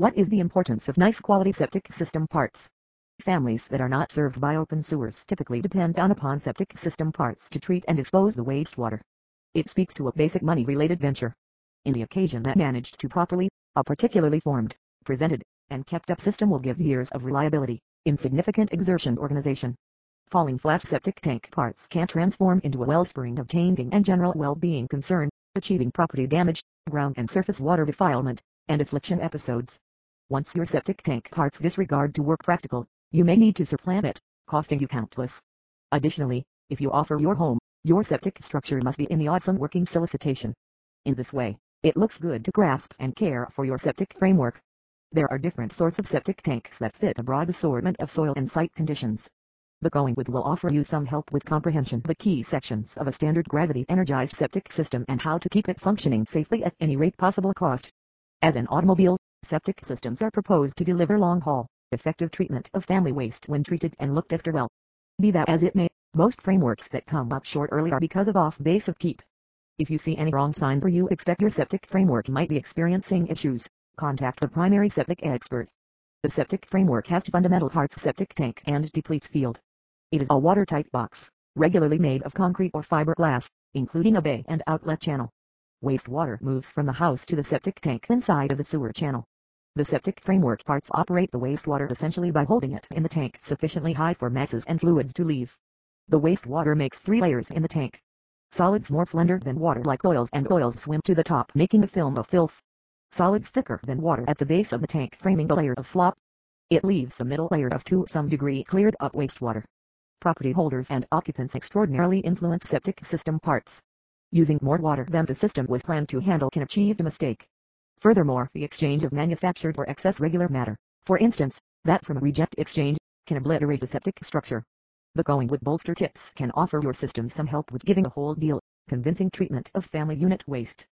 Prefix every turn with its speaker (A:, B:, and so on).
A: What is the importance of nice quality septic system parts? Families that are not served by open sewers typically depend on upon septic system parts to treat and dispose the wastewater. It speaks to a basic money-related venture. In the occasion that managed to properly, a particularly formed, presented, and kept up system will give years of reliability, insignificant exertion organization. Falling flat septic tank parts can transform into a wellspring of tainting and general well-being concern, achieving property damage, ground and surface water defilement, and affliction episodes. Once your septic tank parts disregard to work practical, you may need to supplant it, costing you countless. Additionally, if you offer your home, your septic structure must be in the awesome working solicitation. In this way, it looks good to grasp and care for your septic framework. There are different sorts of septic tanks that fit a broad assortment of soil and site conditions. The Going With will offer you some help with comprehension the key sections of a standard gravity energized septic system and how to keep it functioning safely at any rate possible cost. As an automobile, septic systems are proposed to deliver long-haul, effective treatment of family waste when treated and looked after well. Be that as it may, most frameworks that come up short early are because of off-base upkeep. If you see any wrong signs or you expect your septic framework might be experiencing issues, contact the primary septic expert. The septic framework has fundamental parts septic tank and depletes field. It is a watertight box, regularly made of concrete or fiberglass, including a bay and outlet channel. Wastewater moves from the house to the septic tank inside of the sewer channel. The septic framework parts operate the wastewater essentially by holding it in the tank sufficiently high for masses and fluids to leave. The wastewater makes three layers in the tank. Solids more slender than water like oils and oils swim to the top making a film of filth. Solids thicker than water at the base of the tank framing the layer of slop. It leaves a middle layer of to some degree cleared up wastewater. Property holders and occupants extraordinarily influence septic system parts. Using more water than the system was planned to handle can achieve the mistake. Furthermore, the exchange of manufactured or excess regular matter, for instance, that from a reject exchange, can obliterate the septic structure. The Going With Bolster tips can offer your system some help with giving a whole deal, convincing treatment of family unit waste.